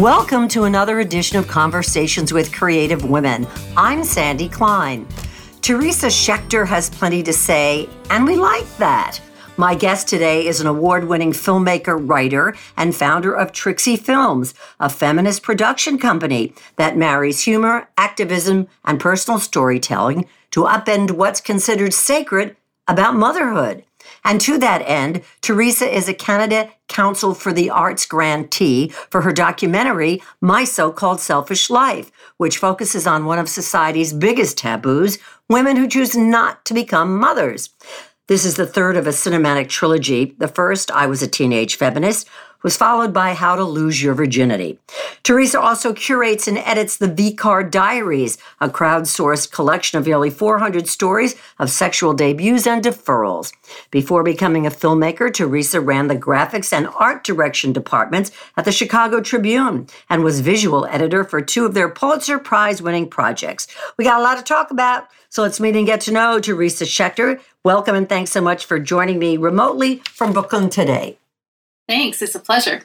Welcome to another edition of Conversations with Creative Women. I'm Sandy Klein. Teresa Shechter has plenty to say, and we like that. My guest today is an award winning filmmaker, writer, and founder of Trixie Films, a feminist production company that marries humor, activism, and personal storytelling to upend what's considered sacred about motherhood. And to that end, Teresa is a Canada Council for the Arts grantee for her documentary, My So Called Selfish Life, which focuses on one of society's biggest taboos women who choose not to become mothers. This is the third of a cinematic trilogy. The first, I Was a Teenage Feminist, was followed by How to Lose Your Virginity. Teresa also curates and edits the V Card Diaries, a crowdsourced collection of nearly 400 stories of sexual debuts and deferrals. Before becoming a filmmaker, Teresa ran the graphics and art direction departments at the Chicago Tribune and was visual editor for two of their Pulitzer Prize winning projects. We got a lot to talk about, so let's meet and get to know Teresa Shechter. Welcome and thanks so much for joining me remotely from Brooklyn today. Thanks. It's a pleasure.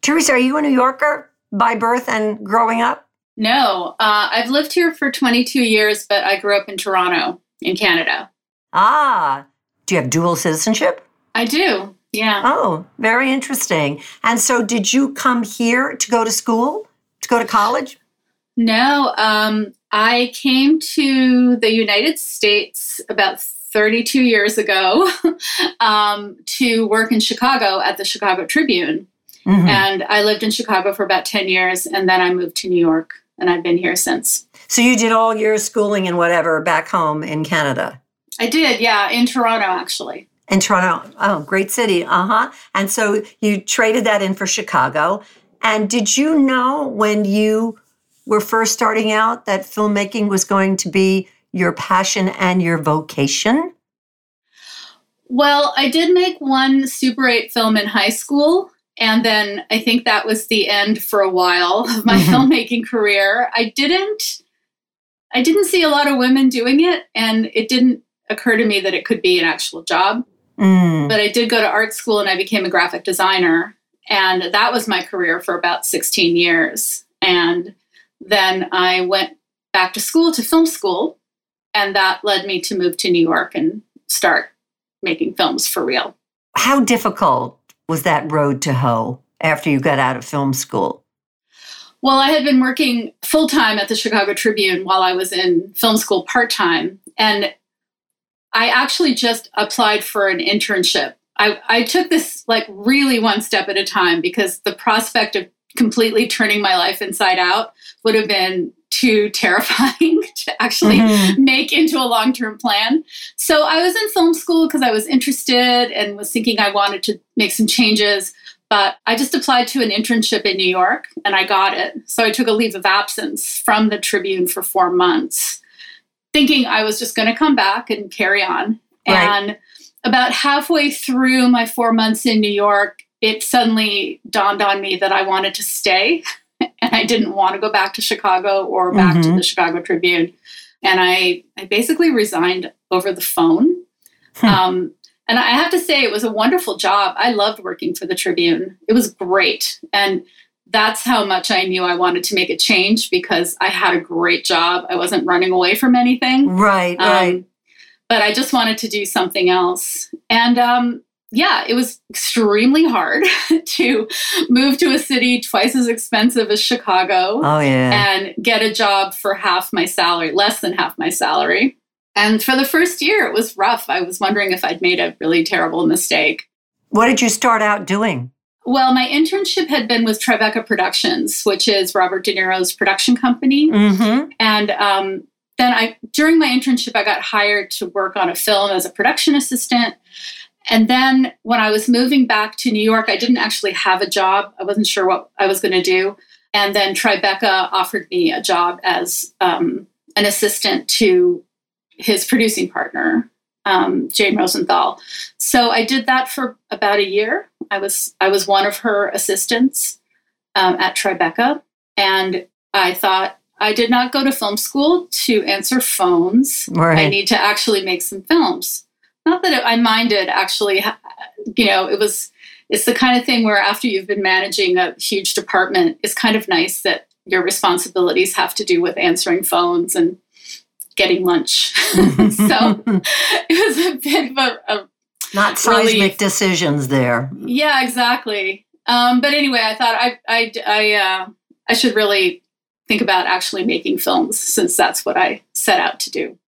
Teresa, are you a New Yorker by birth and growing up? No, uh, I've lived here for 22 years, but I grew up in Toronto, in Canada. Ah, do you have dual citizenship? I do, yeah. Oh, very interesting. And so, did you come here to go to school, to go to college? No, um, I came to the United States about 32 years ago um, to work in Chicago at the Chicago Tribune. Mm-hmm. And I lived in Chicago for about 10 years, and then I moved to New York, and I've been here since. So you did all your schooling and whatever back home in Canada? I did, yeah, in Toronto, actually. In Toronto. Oh, great city. Uh huh. And so you traded that in for Chicago. And did you know when you were first starting out that filmmaking was going to be your passion and your vocation? Well, I did make one Super 8 film in high school. And then I think that was the end for a while of my mm-hmm. filmmaking career. I didn't I didn't see a lot of women doing it and it didn't occur to me that it could be an actual job. Mm. But I did go to art school and I became a graphic designer and that was my career for about 16 years. And then I went back to school to film school and that led me to move to New York and start making films for real. How difficult was that road to hoe after you got out of film school? Well, I had been working full time at the Chicago Tribune while I was in film school part time. And I actually just applied for an internship. I, I took this like really one step at a time because the prospect of completely turning my life inside out would have been too terrifying to actually mm-hmm. make into a long term plan. So I was in film school because I was interested and was thinking I wanted to make some changes. But I just applied to an internship in New York and I got it. So I took a leave of absence from the Tribune for four months, thinking I was just going to come back and carry on. Right. And about halfway through my four months in New York, it suddenly dawned on me that I wanted to stay. and I didn't want to go back to Chicago or back mm-hmm. to the Chicago Tribune. And I, I basically resigned over the phone. Hmm. Um, and I have to say, it was a wonderful job. I loved working for the Tribune. It was great. And that's how much I knew I wanted to make a change because I had a great job. I wasn't running away from anything. Right, um, right. But I just wanted to do something else. And um, yeah, it was extremely hard to move to a city twice as expensive as Chicago. Oh, yeah. And get a job for half my salary, less than half my salary. And for the first year, it was rough. I was wondering if I'd made a really terrible mistake. What did you start out doing? Well, my internship had been with Tribeca Productions, which is Robert De Niro's production company. Mm-hmm. And um, then I, during my internship, I got hired to work on a film as a production assistant. And then when I was moving back to New York, I didn't actually have a job. I wasn't sure what I was going to do. And then Tribeca offered me a job as um, an assistant to his producing partner, um, Jane Rosenthal. So I did that for about a year. I was I was one of her assistants um, at Tribeca, and I thought I did not go to film school to answer phones. Right. I need to actually make some films not that I minded actually, you know, it was it's the kind of thing where after you've been managing a huge department, it's kind of nice that your responsibilities have to do with answering phones and getting lunch. so it was a bit of a, a not seismic relief. decisions there. Yeah, exactly. Um, but anyway, I thought I I I, uh, I should really think about actually making films since that's what I set out to do.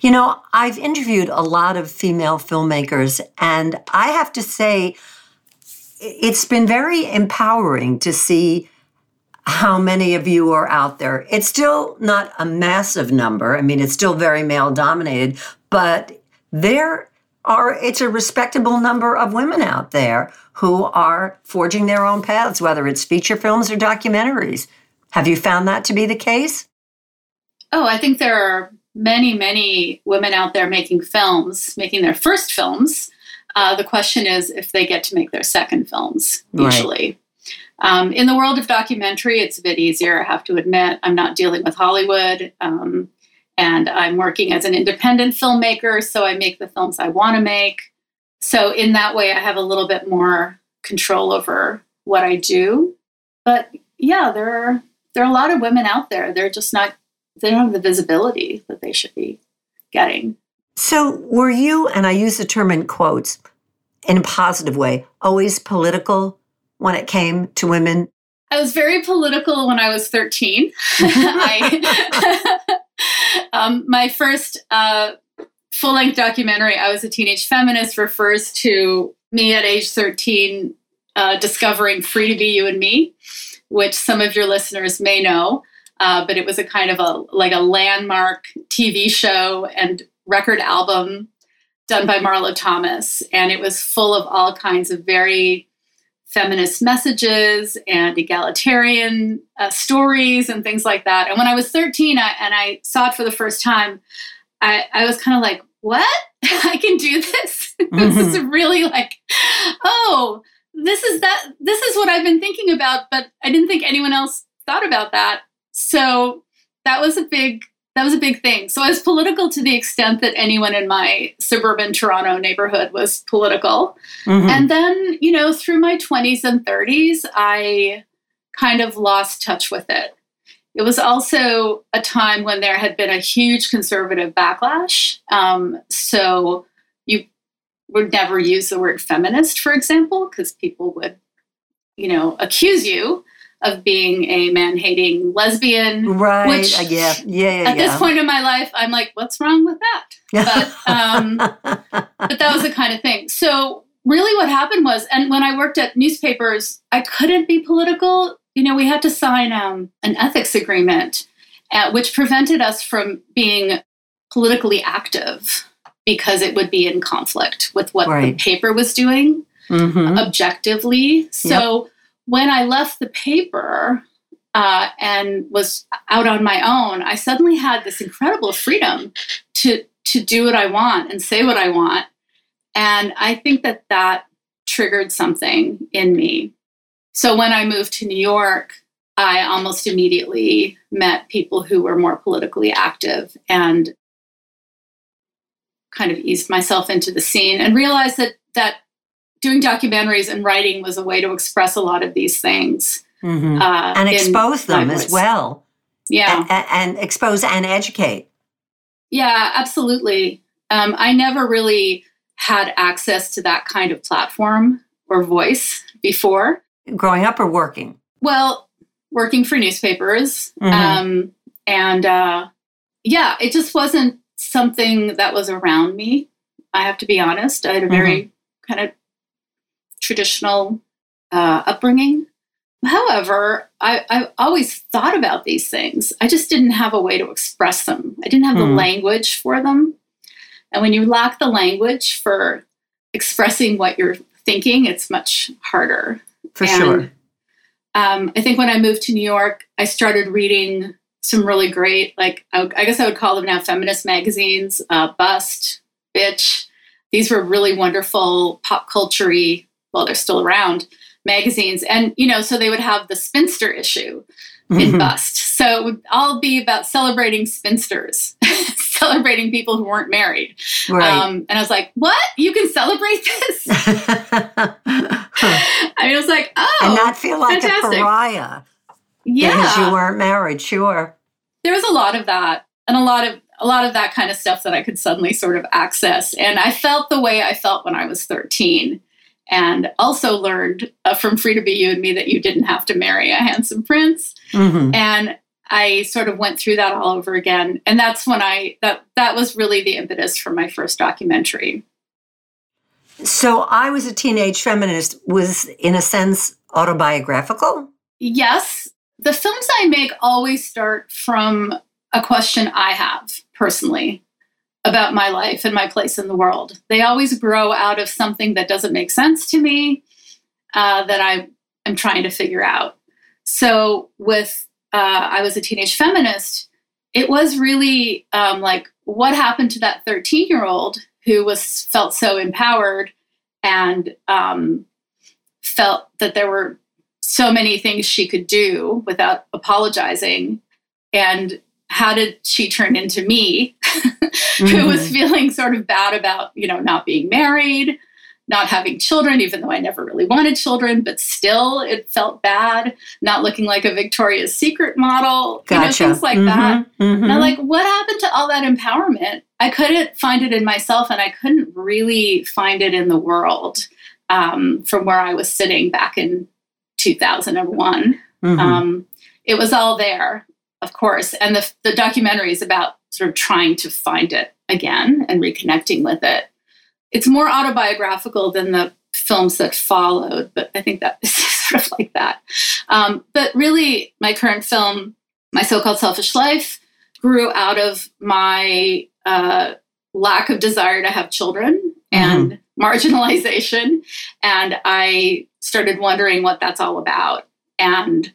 You know, I've interviewed a lot of female filmmakers, and I have to say, it's been very empowering to see how many of you are out there. It's still not a massive number. I mean, it's still very male dominated, but there are it's a respectable number of women out there who are forging their own paths, whether it's feature films or documentaries. Have you found that to be the case? Oh, I think there are many, many women out there making films, making their first films. Uh, the question is if they get to make their second films, usually. Right. Um, in the world of documentary, it's a bit easier, I have to admit. I'm not dealing with Hollywood. Um, and I'm working as an independent filmmaker, so I make the films I want to make. So, in that way, I have a little bit more control over what I do. But yeah, there are there are a lot of women out there. They're just not they don't have the visibility that they should be getting. So, were you, and I use the term in quotes in a positive way, always political when it came to women? I was very political when I was 13. I, um, my first uh, full length documentary, I Was a Teenage Feminist, refers to me at age 13 uh, discovering Free to Be You and Me, which some of your listeners may know. Uh, but it was a kind of a like a landmark TV show and record album done by Marlo Thomas, and it was full of all kinds of very feminist messages and egalitarian uh, stories and things like that. And when I was 13 I, and I saw it for the first time, I, I was kind of like, what? I can do this? Mm-hmm. this is mm-hmm. really like, oh, this is that, this is what I've been thinking about, but I didn't think anyone else thought about that. So that was a big that was a big thing. So I was political to the extent that anyone in my suburban Toronto neighborhood was political. Mm-hmm. And then, you know, through my 20s and 30s, I kind of lost touch with it. It was also a time when there had been a huge conservative backlash. Um, so you would never use the word feminist, for example, because people would, you know, accuse you of being a man hating lesbian. Right. Which, uh, yeah. Yeah. yeah at yeah. this point in my life, I'm like, what's wrong with that? But, um, but that was the kind of thing. So, really, what happened was, and when I worked at newspapers, I couldn't be political. You know, we had to sign um, an ethics agreement, uh, which prevented us from being politically active because it would be in conflict with what right. the paper was doing mm-hmm. objectively. So, yep when I left the paper uh, and was out on my own, I suddenly had this incredible freedom to to do what I want and say what I want, and I think that that triggered something in me. So when I moved to New York, I almost immediately met people who were more politically active and kind of eased myself into the scene and realized that that doing documentaries and writing was a way to express a lot of these things mm-hmm. uh, and expose them as well. Yeah, and, and, expose and educate. Yeah, absolutely. Um, I never really had access to that kind of platform or voice before. Growing up or working? Well, working for newspapers. Mm-hmm. Um, and uh, yeah, it just wasn't something that was around me. I have to be honest. I had a very mm-hmm. kind of traditional uh, upbringing. However, I, I, always thought about these things. I just didn't have a way to express them. I didn't have mm. the hmm. language for them. And when you lack the language for expressing what you're thinking, it's much harder. For and, sure. Um, I think when I moved to New York, I started reading some really great, like, I, I guess I would call them now feminist magazines, uh, Bust, Bitch. These were really wonderful pop culture well, they're still around, magazines. And, you know, so they would have the spinster issue in mm-hmm. Bust. So it would all be about celebrating spinsters, celebrating people who weren't married. Right. Um, and I was like, what? You can celebrate this? I mean, it was like, oh, and not feel like fantastic. a pariah yeah, because you weren't married. Sure. there was a lot of that, and a lot of a lot of that kind of stuff that I could suddenly sort of access. And I felt the way I felt when I was 13. And also learned uh, from Free to Be You and Me that you didn't have to marry a handsome prince. hmm and I sort of went through that all over again. And that's when I that that was really the impetus for my first documentary. So I was a teenage feminist. Was in a sense autobiographical. Yes, the films I make always start from a question I have personally about my life and my place in the world. They always grow out of something that doesn't make sense to me uh, that I am trying to figure out. So with uh, I was a teenage feminist. It was really um, like what happened to that 13 year old who was felt so empowered and um, felt that there were so many things she could do without apologizing and how did she turn into me who was feeling sort of bad about you know not being married not having children even though i never really wanted children but still it felt bad not looking like a victoria's secret model you know things like that Mhm, and I'm like, what happened to all that empowerment? I couldn't find it in myself, and I couldn't really find it in the world um, from where I was sitting back in 2001. Mhm. Um, it was all there, of course, and the the documentary is about sort of trying to find it again and reconnecting with it. It's more autobiographical than the films that followed, but I think that is sort of like that. Um, but really, my current film, my so-called selfish life, grew out of my uh, lack of desire to have children and marginalization, and I started wondering what that's all about, and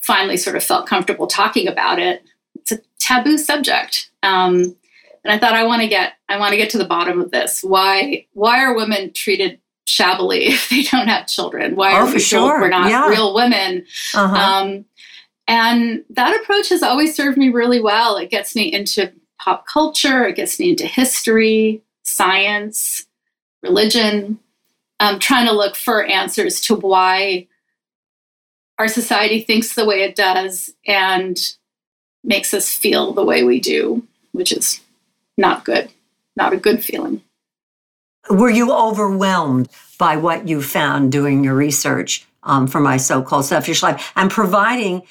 finally sort of felt comfortable talking about it. Taboo subject. Um, and I thought I want to get I want to get to the bottom of this. Why why are women treated shabbily if they don't have children? Why Oh, are we sure. we're not Yeah. real women? Uh-huh. Um, and that approach has always served me really well. It gets me into pop culture, it gets me into history, science, religion, um, trying to look for answers to why our society thinks the way it does and makes us feel the way we do, which is not good, not a good feeling. Were you overwhelmed by what you found doing your research um, for my so-called selfish life and providing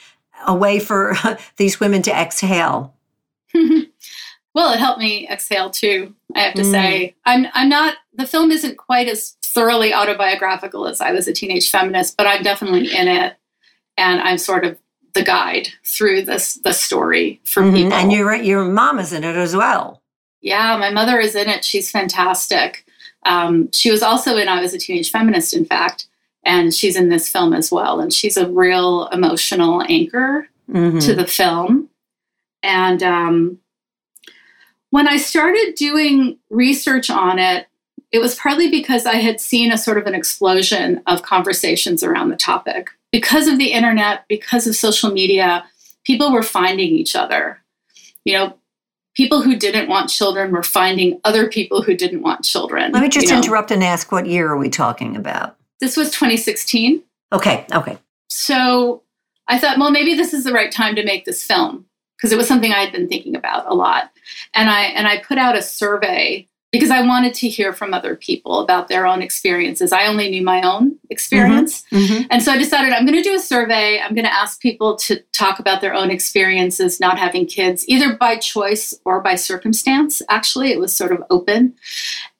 a way for these women to exhale? well, it helped me exhale too. I have to Mm. say, I'm I'm not. The film isn't quite as thoroughly autobiographical as I was a teenage feminist, but I'm definitely in it, and I'm sort of the guide through this the story for Mhm. people. And your your mom is in it as well. Yeah, my mother is in it. She's fantastic. Um, she was also in I Was a Teenage Feminist, in fact, and she's in this film as well. And she's a real emotional anchor Mhm. to the film. And um, when I started doing research on it, it was partly because I had seen a sort of an explosion of conversations around the topic. Because of the internet, because of social media, people were finding each other. You know, people who didn't want children were finding other people who didn't want children. Let me just you know. interrupt and ask what year are we talking about? This was 2016. Okay, okay. So I thought, well, maybe this is the right time to make this film because it was something I had been thinking about a lot. And I and I put out a survey because I wanted to hear from other people about their own experiences. I only knew my own experience. Mhm. And so I decided I'm going to do a survey. I'm going to ask people to talk about their own experiences not having kids, either by choice or by circumstance. Actually, it was sort of open.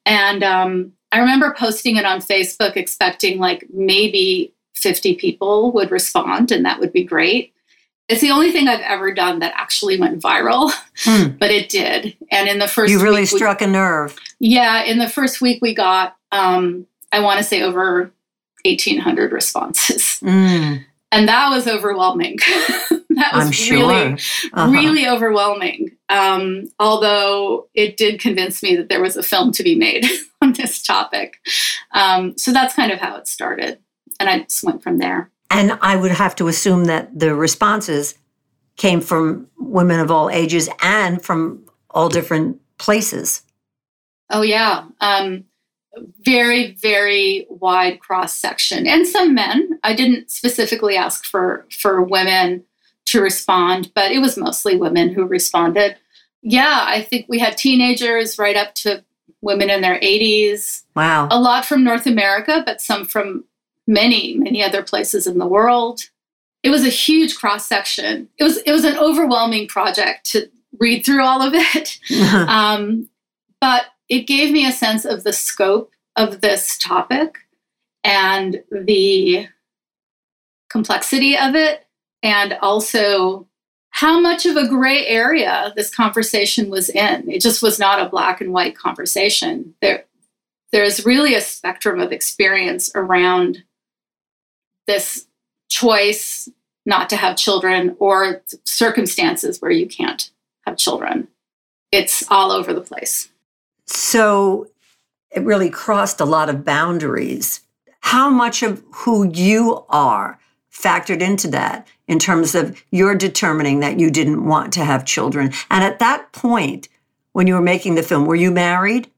And um, I remember posting it on Facebook, expecting like maybe 50 people would respond, and that would be great. It's the only thing I've ever done that actually went viral, Hmm. but it did. And in the first You really week we- struck a nerve. yeah, in the first week we got, um, I want to say over 1,800 responses. Mm, And that was overwhelming. that was I'm sure. really, Uh-huh. really overwhelming. Um, although it did convince me that there was a film to be made on this topic. Um, so that's kind of how it started. And I just went from there. And I would have to assume that the responses came from women of all ages and from all different places. Oh, yeah. Um, very, very wide cross section, and some men. I didn't specifically ask for for women to respond, but it was mostly women who responded. Yeah, I think we had teenagers right up to women in their 80s. Wow. A lot from North America, but some from many, many other places in the world. It was a huge cross section. It was it was an overwhelming project to read through all of it. um, but it gave me a sense of the scope of this topic and the complexity of it, and also how much of a gray area this conversation was in. It just was not a black and white conversation. There, there's really a spectrum of experience around this choice not to have children or circumstances where you can't have children. It's all over the place. So it really crossed a lot of boundaries. How much of who you are factored into that in terms of your determining that you didn't want to have children? And at that point, when you were making the film, were you married?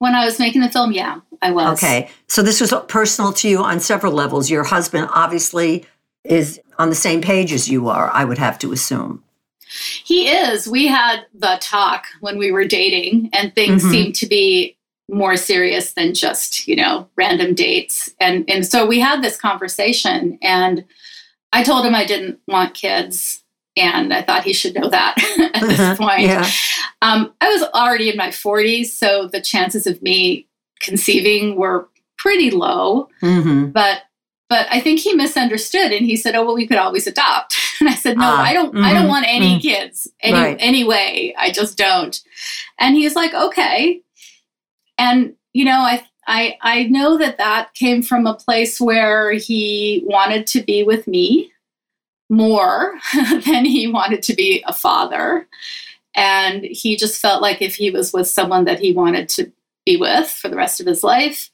When I was making the film, yeah, I was. Okay. So this was personal to you on several levels. Your husband obviously is on the same page as you are, I would have to assume. He is. We had the talk when we were dating, and things mm-hmm. seemed to be more serious than just, you know, random dates. And and so we had this conversation and I told him I didn't want kids and I thought he should know that at this uh-huh. point. Yeah. Um, I was already in my 40s, so the chances of me conceiving were pretty low. Mm-hmm. But but I think he misunderstood and he said, "Oh, well, we could always adopt." And I said, "No, uh, I don't. Mm-hmm, I don't mm-hmm. want any mm, kids any right. anyway. I just don't." And he's like, "Okay." And you know, I I I know that that came from a place where he wanted to be with me more than he wanted to be a father, and he just felt like if he was with someone that he wanted to be with for the rest of his life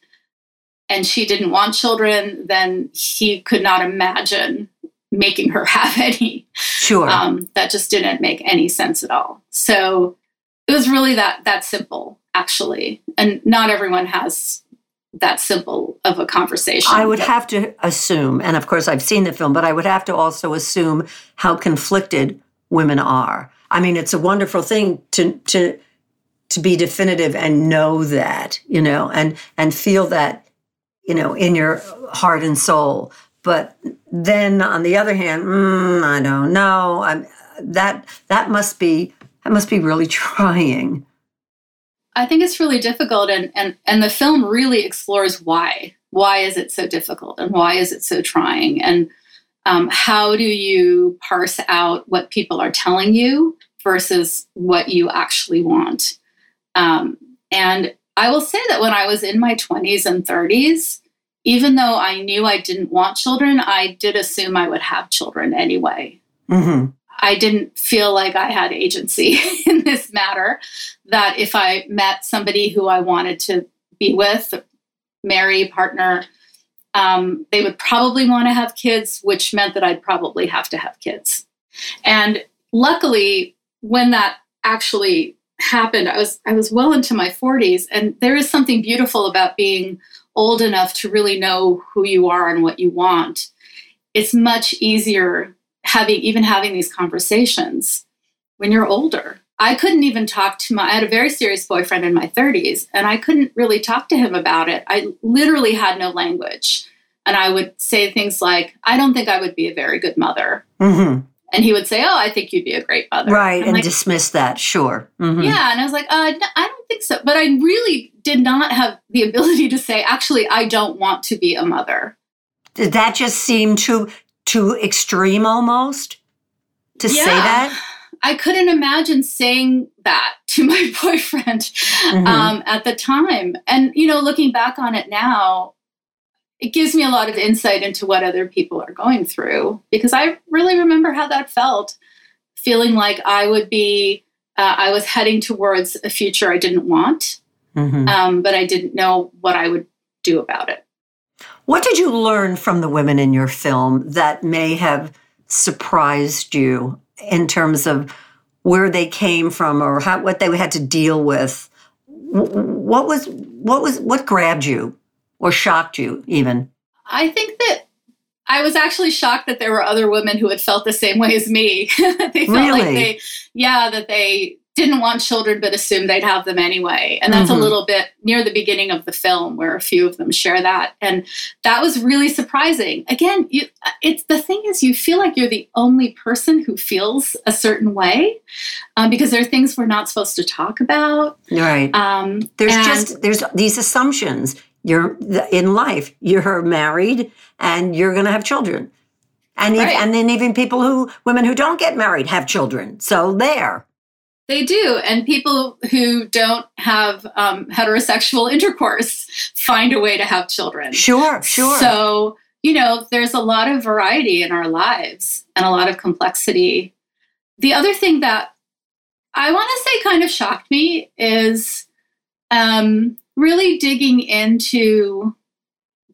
and she didn't want children, then he could not imagine making her have any. Sure. Um, that just didn't make any sense at all. So it was really that that simple, actually. And not everyone has that simple of a conversation. I would have to assume, and of course I've seen the film, but I would have to also assume how conflicted women are. I mean, it's a wonderful thing to to to be definitive and know that, you know, and and feel that you know, in your heart and soul. But then on the other hand, mm, I don't know. I'm, that that must be that must be really trying. I think it's really difficult, and and and the film really explores why. Why is it so difficult, and why is it so trying, and um, how do you parse out what people are telling you versus what you actually want? Um, and I will say that when I was in my 20s and 30s, even though I knew I didn't want children, I did assume I would have children anyway. Mm-hmm. I didn't feel like I had agency in this matter. That if I met somebody who I wanted to be with, marry, partner, um, they would probably want to have kids, which meant that I'd probably have to have kids. And luckily, when that actually happened i was i was well into my 40s and there is something beautiful about being old enough to really know who you are and what you want it's much easier having even having these conversations when you're older i couldn't even talk to my i had a very serious boyfriend in my 30s and i couldn't really talk to him about it i literally had no language and i would say things like i don't think i would be a very good mother mm-hmm and he would say, "Oh, I think you'd be a great mother." Right, and like, dismiss that. Sure. Mm-hmm. Yeah, and I was like, uh, no, "I don't think so." But I really did not have the ability to say, "Actually, I don't want to be a mother." Did that just seem too too extreme, almost, to yeah. say that? I couldn't imagine saying that to my boyfriend mm-hmm. um, at the time, and you know, looking back on it now, it gives me a lot of insight into what other people are going through because I really remember how that felt, feeling like I would be, uh, I was heading towards a future I didn't want, mm-hmm. um, but I didn't know what I would do about it. What did you learn from the women in your film that may have surprised you in terms of where they came from or how, what they had to deal with? What was what was what grabbed you or shocked you even? I think that I was actually shocked that there were other women who had felt the same way as me. they felt Really? like they, yeah, that they didn't want children but assumed they'd have them anyway. And that's Mhm. a little bit near the beginning of the film where a few of them share that. And that was really surprising. Again, you, it's the thing is you feel like you're the only person who feels a certain way um, because there are things we're not supposed to talk about. Right. Um, There's just there's these assumptions. You're in life. You're married and you're going to have children. And Right. and then even people who women who don't get married have children. So there. They do. And people who don't have um, heterosexual intercourse find a way to have children. Sure, sure. So, you know, there's a lot of variety in our lives and a lot of complexity. The other thing that I want to say kind of shocked me is um, really digging into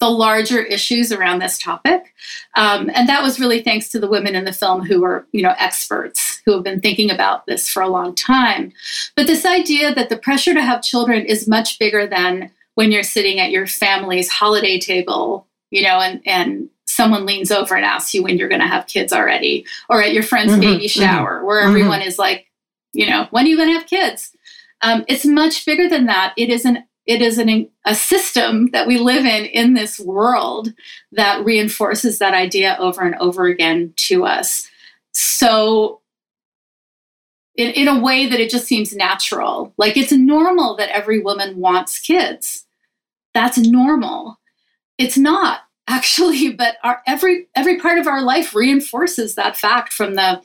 the larger issues around this topic. Um, and that was really thanks to the women in the film who were, you know, experts who have been thinking about this for a long time. But this idea that the pressure to have children is much bigger than when you're sitting at your family's holiday table, you know, and, and someone leans over and asks you when you're going to have kids already, or at your friend's Mhm, baby mhm, shower, where mhm. everyone is like, you know, when are you going to have kids? Um, it's much bigger than that. It is an it is an, a system that we live in in this world that reinforces that idea over and over again to us. So, in, in a way that it just seems natural, like it's normal that every woman wants kids. That's normal. It's not actually, but our every every part of our life reinforces that fact from the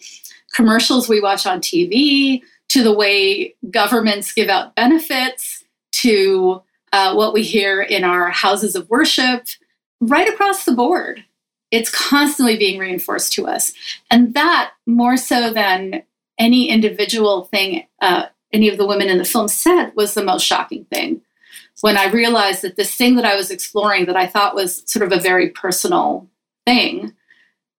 commercials we watch on TV to the way governments give out benefits to uh, what we hear in our houses of worship, right across the board. It's constantly being reinforced to us. And that, more so than any individual thing uh, any of the women in the film said, was the most shocking thing. When I realized that this thing that I was exploring, that I thought was sort of a very personal thing,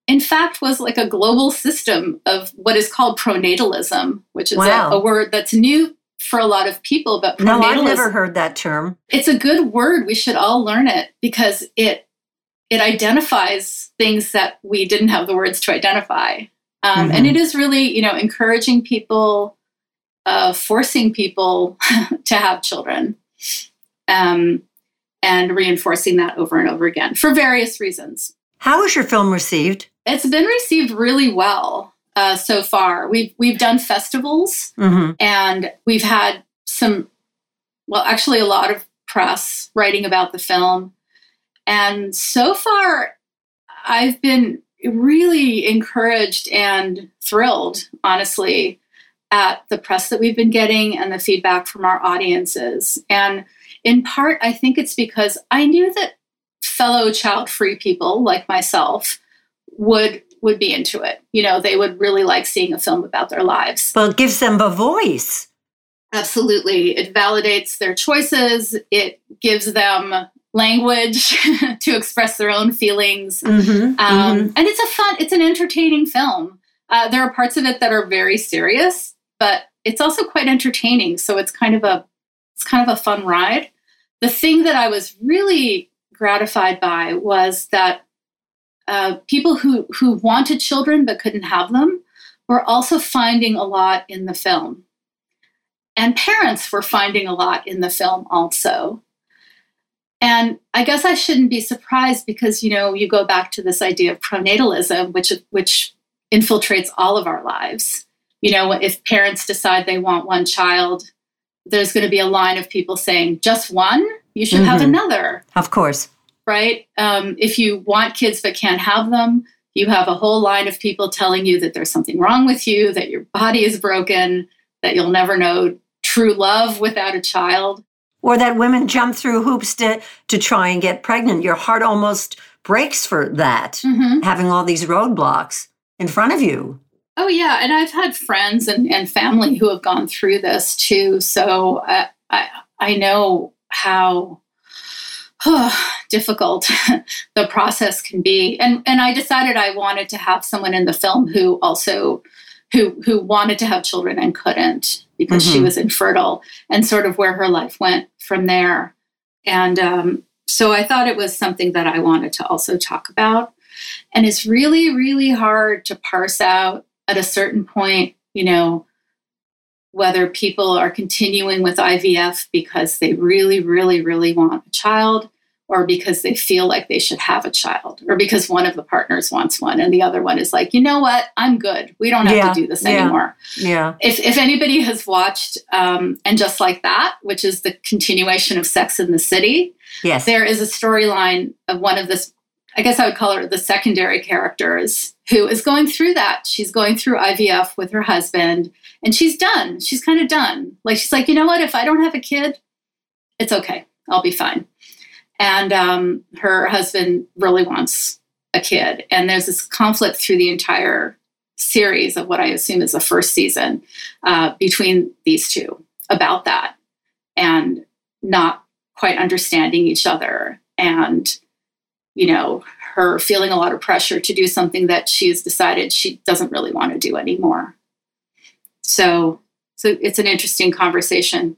in fact was like a global system of what is called pronatalism, which is Wow. a, a word that's new for a lot of people. But no, I've never heard that term. it's a good word. We should all learn it because it it identifies things that we didn't have the words to identify, um, and Mhm. it is really you know encouraging people, uh, forcing people to have children, um, and reinforcing that over and over again for various reasons. How was your film received? It's been received really well uh, so far. We've we've done festivals hmm and we've had some, well, actually a lot of press writing about the film, and so far, I've been really encouraged and thrilled, honestly, at the press that we've been getting and the feedback from our audiences. And in part, I think it's because I knew that fellow child-free people like myself would would be into it. You know, they would really like seeing a film about their lives. Well, it gives them a voice. Absolutely. It validates their choices. It gives them language to express their own feelings. Mm-hmm. Um, And it's a fun, it's an entertaining film. Uh, there are parts of it that are very serious, but it's also quite entertaining. So it's kind of a, it's kind of a fun ride. The thing that I was really gratified by was that uh, people who who wanted children but couldn't have them were also finding a lot in the film, and parents were finding a lot in the film also. And I guess I shouldn't be surprised because you know you go back to this idea of pronatalism, which which infiltrates all of our lives. You know, if parents decide they want one child, there's going to be a line of people saying, "Just one? You should have Mhm. another." Of course. right? Um, if you want kids but can't have them, you have a whole line of people telling you that there's something wrong with you, that your body is broken, that you'll never know true love without a child. Or that women jump through hoops to, to try and get pregnant. Your heart almost breaks for that, Mm-hmm. having all these roadblocks in front of you. Oh, yeah. And I've had friends and, and family who have gone through this too. So I, I, I know how difficult the process can be. And, and I decided I wanted to have someone in the film who also who who wanted to have children and couldn't because she Mhm. was infertile and sort of where her life went from there. And um, so I thought it was something that I wanted to also talk about. And it's really, really hard to parse out at a certain point, you know, whether people are continuing with IVF because they really, really, really want a child or because they feel like they should have a child or because one of the partners wants one and the other one is like you know what? I'm good. We don't have yeah, to do this yeah, anymore. yeah. If, if anybody has watched um, and just like that which is the continuation of sex in the city yes. there is a storyline of one of this i guess i would call her the secondary characters who is going through that. She's going through ivf with her husband and she's done. She's kind of done. Like she's like you know what? If i don't have a kid it's okay. I'll be fine and um, her husband really wants a kid. And there's this conflict through the entire series of what I assume is the first season uh, between these two about that and not quite understanding each other. And you know her feeling a lot of pressure to do something that she's decided she doesn't really want to do anymore. So so it's an interesting conversation.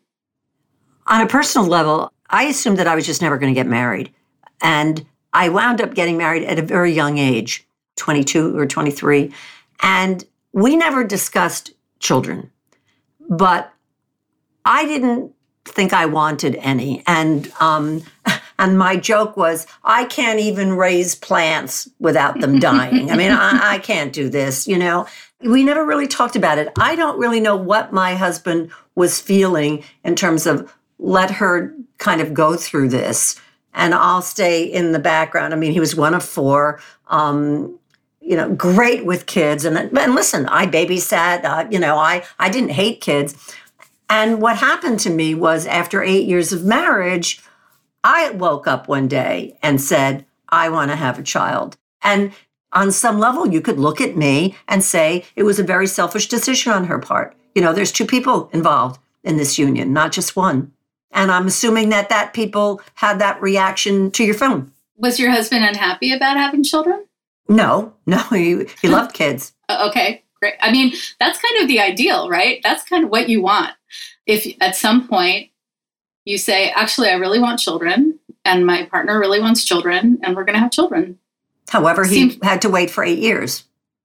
On a personal level I assumed that I was just never going to get married. And I wound up getting married at a very young age, 22 or 23. And we never discussed children. But I didn't think I wanted any. And um, and my joke was, I can't even raise plants without them dying. I mean, I, I can't do this, you know. We never really talked about it. I don't really know what my husband was feeling in terms of let her kind of go through this and I'll stay in the background. I mean, he was one of four. Um, you know, great with kids. And, and listen, I babysat. Uh, you know, I I didn't hate kids. And what happened to me was after eight years of marriage, I woke up one day and said, I want to have a child. And on some level, you could look at me and say it was a very selfish decision on her part. You know, there's two people involved in this union, not just one. And I'm assuming that that people had that reaction to your phone. Was your husband unhappy about having children? No, no, he, he loved kids. Uh, okay, great. I mean, that's kind of the ideal, right? That's kind of what you want. If at some point you say, actually, I really want children, and my partner really wants children, and we're going to have children. However, he Seems- had to wait for eight years.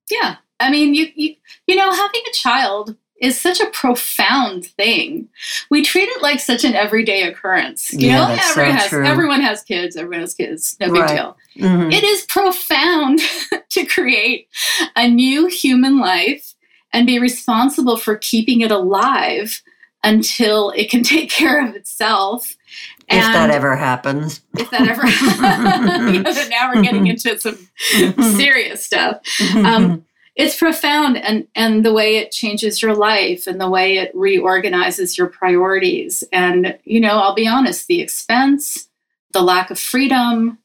Yeah. I mean, you, you you know, having a child is such a profound thing. We treat it like such an everyday occurrence. You yeah, know, everyone, so has, everyone has kids, everyone has kids, no big right. deal. Mm-hmm. It is profound to create a new human life and be responsible for keeping it alive until it can take care of itself. If that ever happens. If that ever you know, now we're getting into some serious stuff. Um, it's profound and and the way it changes your life and the way it reorganizes your priorities and you know i'll be honest the expense the lack of freedom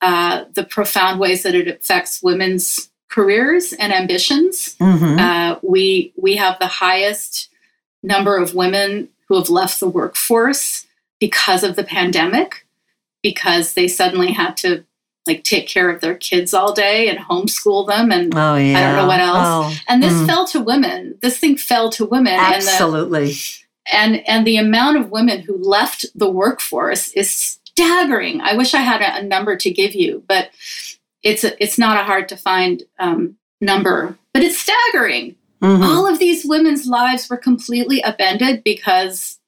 uh, the profound ways that it affects women's careers and ambitions mm-hmm. uh, we we have the highest number of women who have left the workforce because of the pandemic because they suddenly had to like take care of their kids all day and homeschool them and oh, yeah. I don't know what else. Oh. And this mm. fell to women. This thing fell to women. Absolutely. And, the, and and the amount of women who left the workforce is staggering. I wish I had a, a number to give you, but it's a, it's not a hard to find um, number, but it's staggering. Mm-hmm. All of these women's lives were completely upended because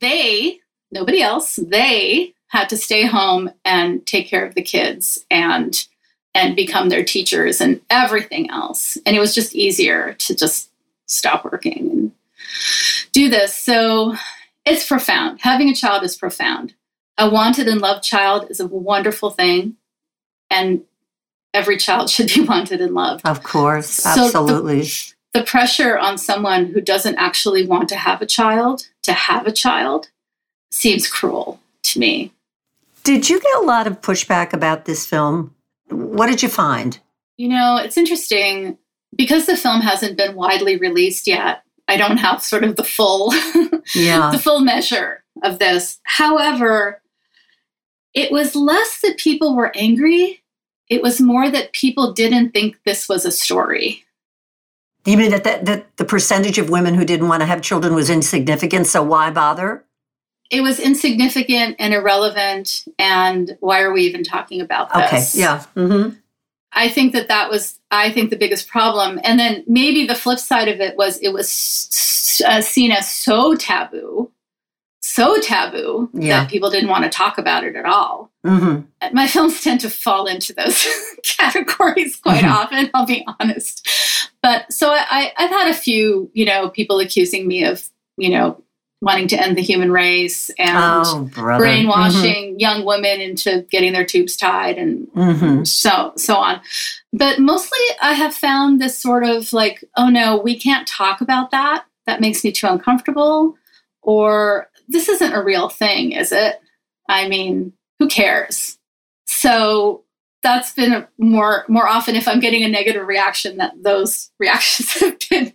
they, nobody else, they had to stay home and take care of the kids and and become their teachers and everything else. And it was just easier to just stop working and do this. So it's profound. Having a child is profound. A wanted and loved child is a wonderful thing. And every child should be wanted and loved. Of course, absolutely. So the, the pressure on someone who doesn't actually want to have a child to have a child seems cruel to me. Did you get a lot of pushback about this film? What did you find? You know, it's interesting because the film hasn't been widely released yet. I don't have sort of the full yeah. the full measure of this. However, it was less that people were angry, it was more that people didn't think this was a story. You mean that, that, that the percentage of women who didn't want to have children was insignificant, so why bother? It was insignificant and irrelevant. And why are we even talking about this? Okay. Yeah. Mm-hmm. I think that that was, I think, the biggest problem. And then maybe the flip side of it was it was uh, seen as so taboo so taboo yeah. that people didn't want to talk about it at all. Mm-hmm. My films tend to fall into those categories quite mm-hmm. often, I'll be honest. But so I, I've had a few, you know, people accusing me of, you know, wanting to end the human race and oh, brainwashing mm-hmm. young women into getting their tubes tied and mm-hmm. so so on. But mostly I have found this sort of like, oh no, we can't talk about that. That makes me too uncomfortable. Or this isn't a real thing, is it? I mean, who cares? So that's been more more often if I'm getting a negative reaction that those reactions have been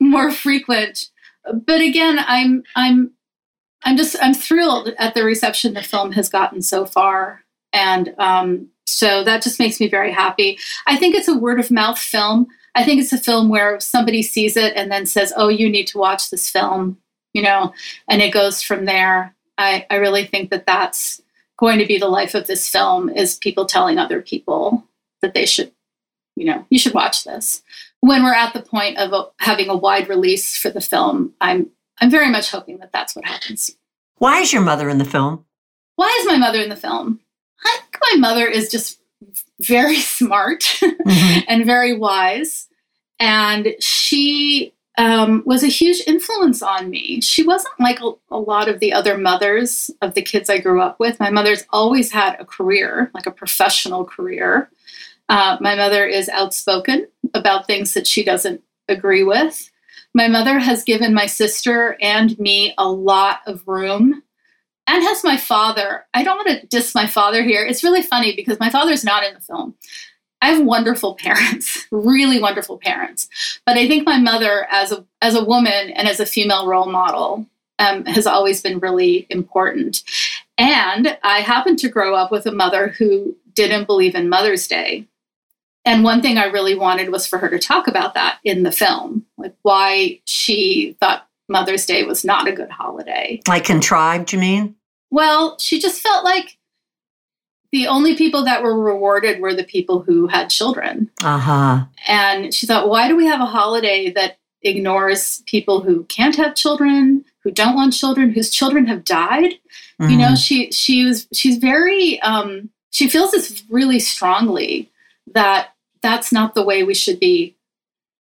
more frequent. But again, I'm I'm I'm just I'm thrilled at the reception the film has gotten so far, and um, so that just makes me very happy. I think it's a word of mouth film. I think it's a film where somebody sees it and then says, "Oh, you need to watch this film," you know, and it goes from there. I, I really think that that's going to be the life of this film is people telling other people that they should, you know, you should watch this. When we're at the point of a, having a wide release for the film, I'm I'm very much hoping that that's what happens. Why is your mother in the film? Why is my mother in the film? I think my mother is just very smart mm-hmm. and very wise. And she um, was a huge influence on me. She wasn't like a, a, lot of the other mothers of the kids I grew up with. My mother's always had a career, like a professional career. Uh, my mother is outspoken about things that she doesn't agree with. My mother has given my sister and me a lot of room, and has my father. I don't want to diss my father here. It's really funny because my father's not in the film. I have wonderful parents, really wonderful parents. But I think my mother, as a as a woman and as a female role model, um, has always been really important. And I happened to grow up with a mother who didn't believe in Mother's Day. And one thing I really wanted was for her to talk about that in the film, like why she thought Mother's Day was not a good holiday. Like contrived, you mean? Well, she just felt like the only people that were rewarded were the people who had children. Uh-huh. And she thought, why do we have a holiday that ignores people who can't have children, who don't want children, whose children have died? Mm-hmm. You know, mm-hmm. she she was she's very um, she feels this really strongly that that's not the way we should be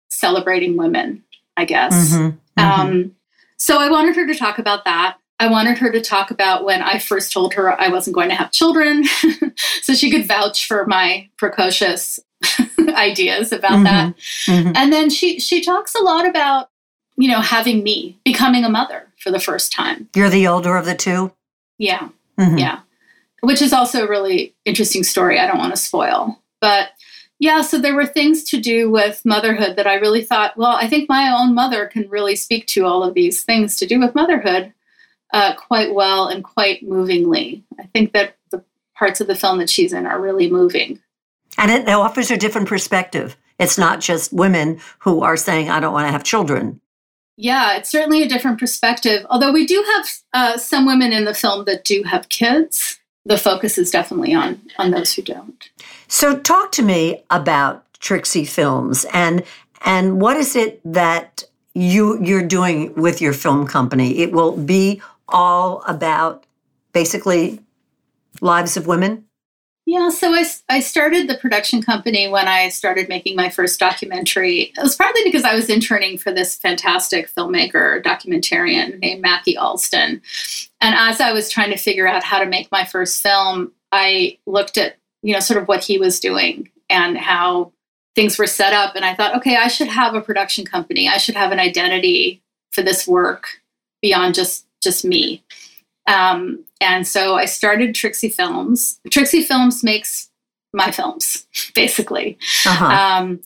celebrating women. I guess. Mm-hmm. Mm-hmm. Um, so I wanted her to talk about that. I wanted her to talk about when I first told her I wasn't going to have children so she could vouch for my precocious ideas about mm-hmm. that. Mm-hmm. And then she she talks a lot about you know having me becoming a mother for the first time. You're the older of the two? Yeah. Mm-hmm. Yeah. Which is also a really interesting story I don't want to spoil. But yeah, so there were things to do with motherhood that I really thought, well, I think my own mother can really speak to all of these things to do with motherhood uh, quite well and quite movingly. I think that the parts of the film that she's in are really moving. And it offers a different perspective. It's not just women who are saying, I don't want to have children. Yeah, it's certainly a different perspective. Although we do have uh, some women in the film that do have kids, the focus is definitely on on those who don't. So, talk to me about Trixie Films and and what is it that you you're doing with your film company? It will be all about basically lives of women? Yeah, so I, I started the production company when I started making my first documentary. It was partly because I was interning for this fantastic filmmaker, documentarian named Mackie Alston. And as I was trying to figure out how to make my first film, I looked at, you know, sort of what he was doing and how things were set up. And I thought, okay, I should have a production company. I should have an identity for this work beyond just just me. Um, and so I started Trixie Films. Trixie Films makes my films, basically. Uh-huh. Um,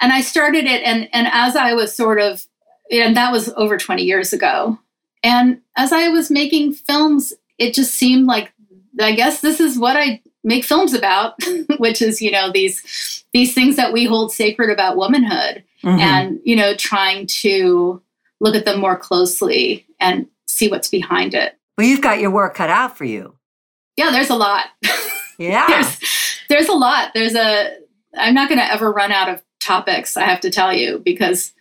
and I started it, and and as I was sort of, and that was over twenty years ago. And as I was making films, it just seemed like I guess this is what I make films about, which is you know these these things that we hold sacred about womanhood, mm-hmm. and you know trying to look at them more closely and see what's behind it. Well, you've got your work cut out for you. Yeah, there's a lot. Yeah. there's there's a lot. There's a I'm not going to ever run out of topics, I have to tell you, because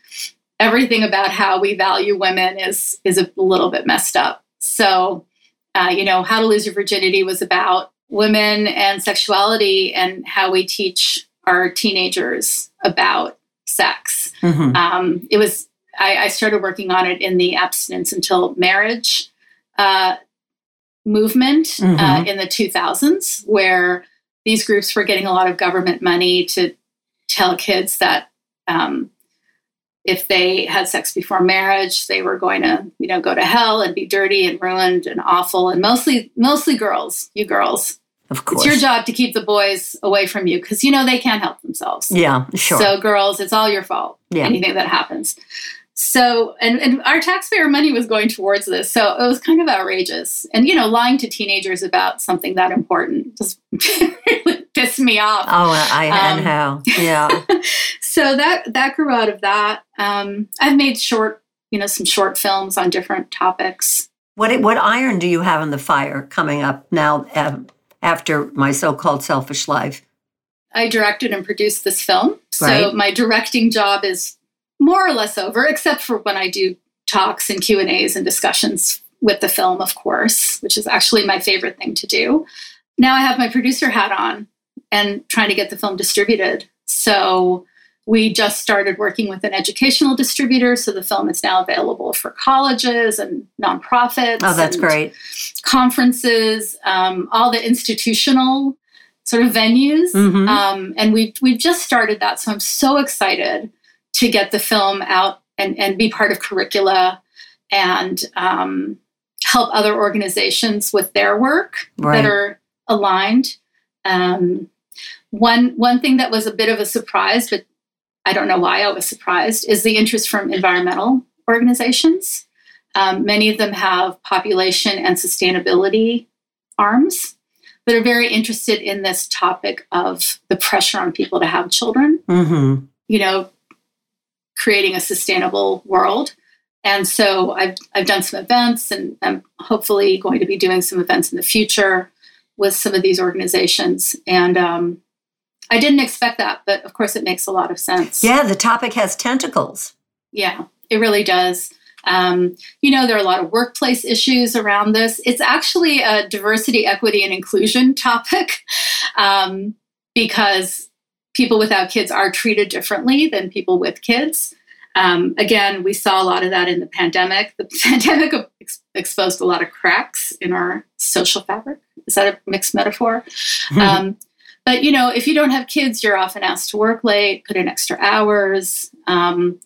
everything about how we value women is is a little bit messed up. So, uh, you know, how to lose your virginity was about women and sexuality and how we teach our teenagers about sex. Mhm. Um, it was I, I started working on it in the abstinence until marriage uh, movement uh, Mhm. in the 2000s, where these groups were getting a lot of government money to tell kids that um, if they had sex before marriage, they were going to, you know, go to hell and be dirty and ruined and awful. And mostly, mostly girls, you girls, Of course. it's your job to keep the boys away from you because you know they can't help themselves. Yeah, sure. So, girls, it's all your fault. Yeah. Anything that happens. So, and, and our taxpayer money was going towards this. So it was kind of outrageous. And, you know, lying to teenagers about something that important just really pissed me off. oh, I and Um, how? Yeah. So that, that grew out of that. Um, I've made short, you know, some short films on different topics. what what iron do you have in the fire coming up now um, after my so-called selfish life? I directed and produced this film. So Right. my directing job is more or less over, except for when I do talks and Q and A's and discussions with the film, of course, which is actually my favorite thing to do. Now I have my producer hat on and trying to get the film distributed. So we just started working with an educational distributor, so the film is now available for colleges and nonprofits. Oh, that's great. Conferences, um, all the institutional sort of venues. Mhm. Um, and we we've just started that, so I'm so excited to get the film out and and be part of curricula and um, help other organizations with their work Right. that are aligned. Um, one one thing that was a bit of a surprise, but I don't know why I was surprised, is the interest from environmental organizations. Um, many of them have population and sustainability arms that are very interested in this topic of the pressure on people to have children, Mm-hmm. you know, creating a sustainable world. And so I've, I've done some events and I'm hopefully going to be doing some events in the future with some of these organizations. And um, I didn't expect that, but of course it makes a lot of sense. Yeah, the topic has tentacles. Yeah, it really does. Um, you know, there are a lot of workplace issues around this. It's actually a diversity, equity, and inclusion topic um, because people without kids are treated differently than people with kids. Um, again, we saw a lot of that in the pandemic. The pandemic ex- exposed a lot of cracks in our social fabric. Is that a mixed metaphor? Um, but you know, if you don't have kids, you're often asked to work late, put in extra hours. Um,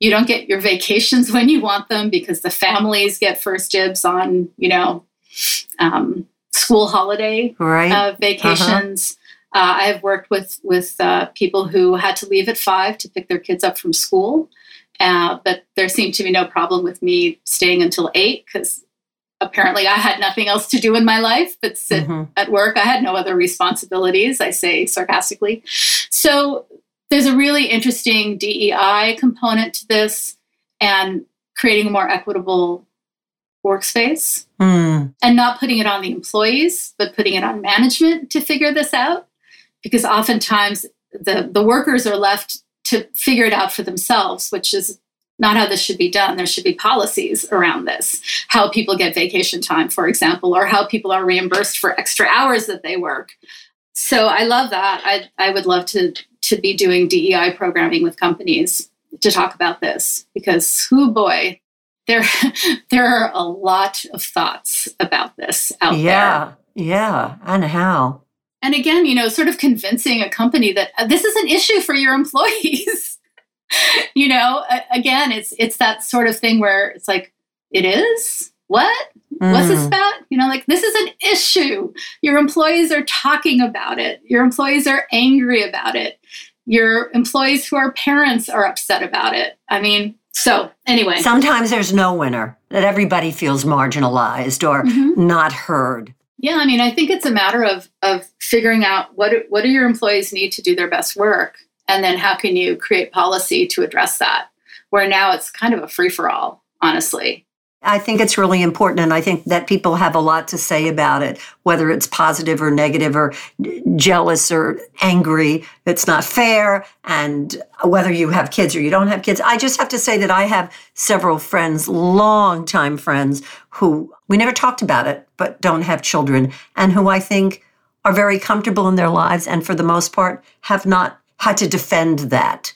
you don't get your vacations when you want them because the families get first dibs on, you know, um, school holiday right? uh, vacations. Uh, I have worked with with uh, people who had to leave at five to pick their kids up from school, uh, but there seemed to be no problem with me staying until eight because apparently I had nothing else to do in my life but sit Mhm. at work. I had no other responsibilities. I say sarcastically. So there's a really interesting DEI component to this, and creating a more equitable workspace Mm. and not putting it on the employees, but putting it on management to figure this out. Because oftentimes the, the workers are left to figure it out for themselves, which is not how this should be done. There should be policies around this, how people get vacation time, for example, or how people are reimbursed for extra hours that they work. So I love that. I, I would love to, to be doing DEI programming with companies to talk about this because, who boy, there, there are a lot of thoughts about this out there. Yeah, yeah. And how? And again, you know, sort of convincing a company that uh, this is an issue for your employees. you know, again, it's it's that sort of thing where it's like, it is what? What's this Mm. about? You know, like this is an issue. Your employees are talking about it. Your employees are angry about it. Your employees who are parents are upset about it. I mean, so anyway. Sometimes there's no winner, that everybody feels marginalized or Mhm. not heard. Yeah, I mean, I think it's a matter of of figuring out what what do your employees need to do their best work, and then how can you create policy to address that. Where now it's kind of a free for all, honestly. I think it's really important. And I think that people have a lot to say about it, whether it's positive or negative or jealous or angry. It's not fair. And whether you have kids or you don't have kids. I just have to say that I have several friends, long-time friends, who we never talked about it, but don't have children, and who I think are very comfortable in their lives and for the most part have not had to defend that.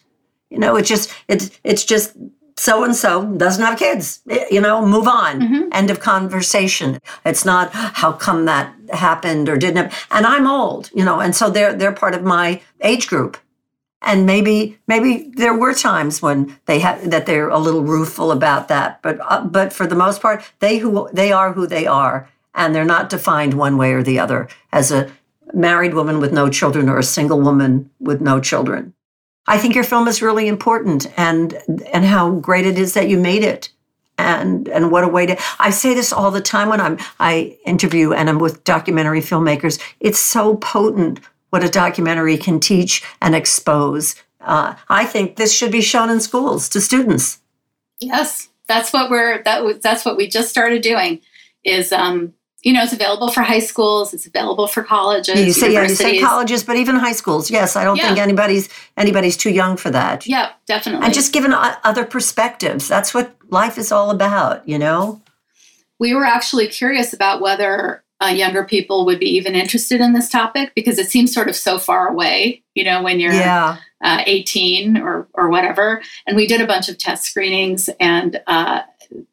You know, it's just it's it's just so and so doesn't have kids. You know, move on. Mm-hmm. End of conversation. It's not how come that happened or didn't. Have, and I'm old, you know, and so they're they're part of my age group. And maybe maybe there were times when they had that they're a little rueful about that, but uh, but for the most part, they who they are who they are, and they're not defined one way or the other as a married woman with no children or a single woman with no children. I think your film is really important and and how great it is that you made it. And and what a way to I say this all the time when I'm I interview and I'm with documentary filmmakers. It's so potent what a documentary can teach and expose. Uh, I think this should be shown in schools to students. Yes, that's what we're that that's what we just started doing. Is um, you know, it's available for high schools. It's available for colleges. You say, yeah, you say colleges, but even high schools. Yes, I don't yeah. think anybody's anybody's too young for that. Yeah, definitely. And just given other perspectives. That's what life is all about. You know. We were actually curious about whether uh, younger people would be even interested in this topic because it seems sort of so far away. You know, when you're yeah. uh, 18 or or whatever. And we did a bunch of test screenings and. Uh,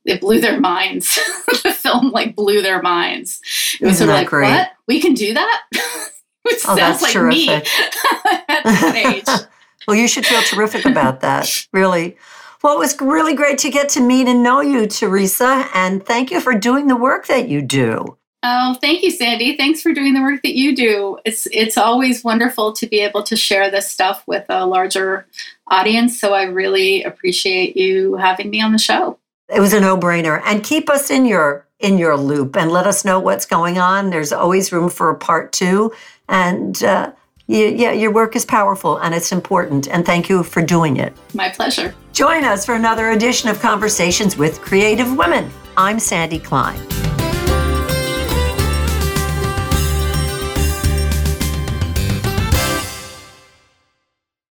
it blew their minds. the film like blew their minds. It was Isn't sort of like, great? what? We can do that? Which oh, sounds like terrific. me at that age. well, you should feel terrific about that, really. Well, it was really great to get to meet and know you, Teresa, and thank you for doing the work that you do. Oh, thank you, Sandy. Thanks for doing the work that you do. It's it's always wonderful to be able to share this stuff with a larger audience. So I really appreciate you having me on the show it was a no-brainer. And keep us in your in your loop and let us know what's going on. There's always room for a part two. And uh, you, yeah your work is powerful and it's important. And thank you for doing it. My pleasure. Join us for another edition of conversations with creative women. I'm sandy klein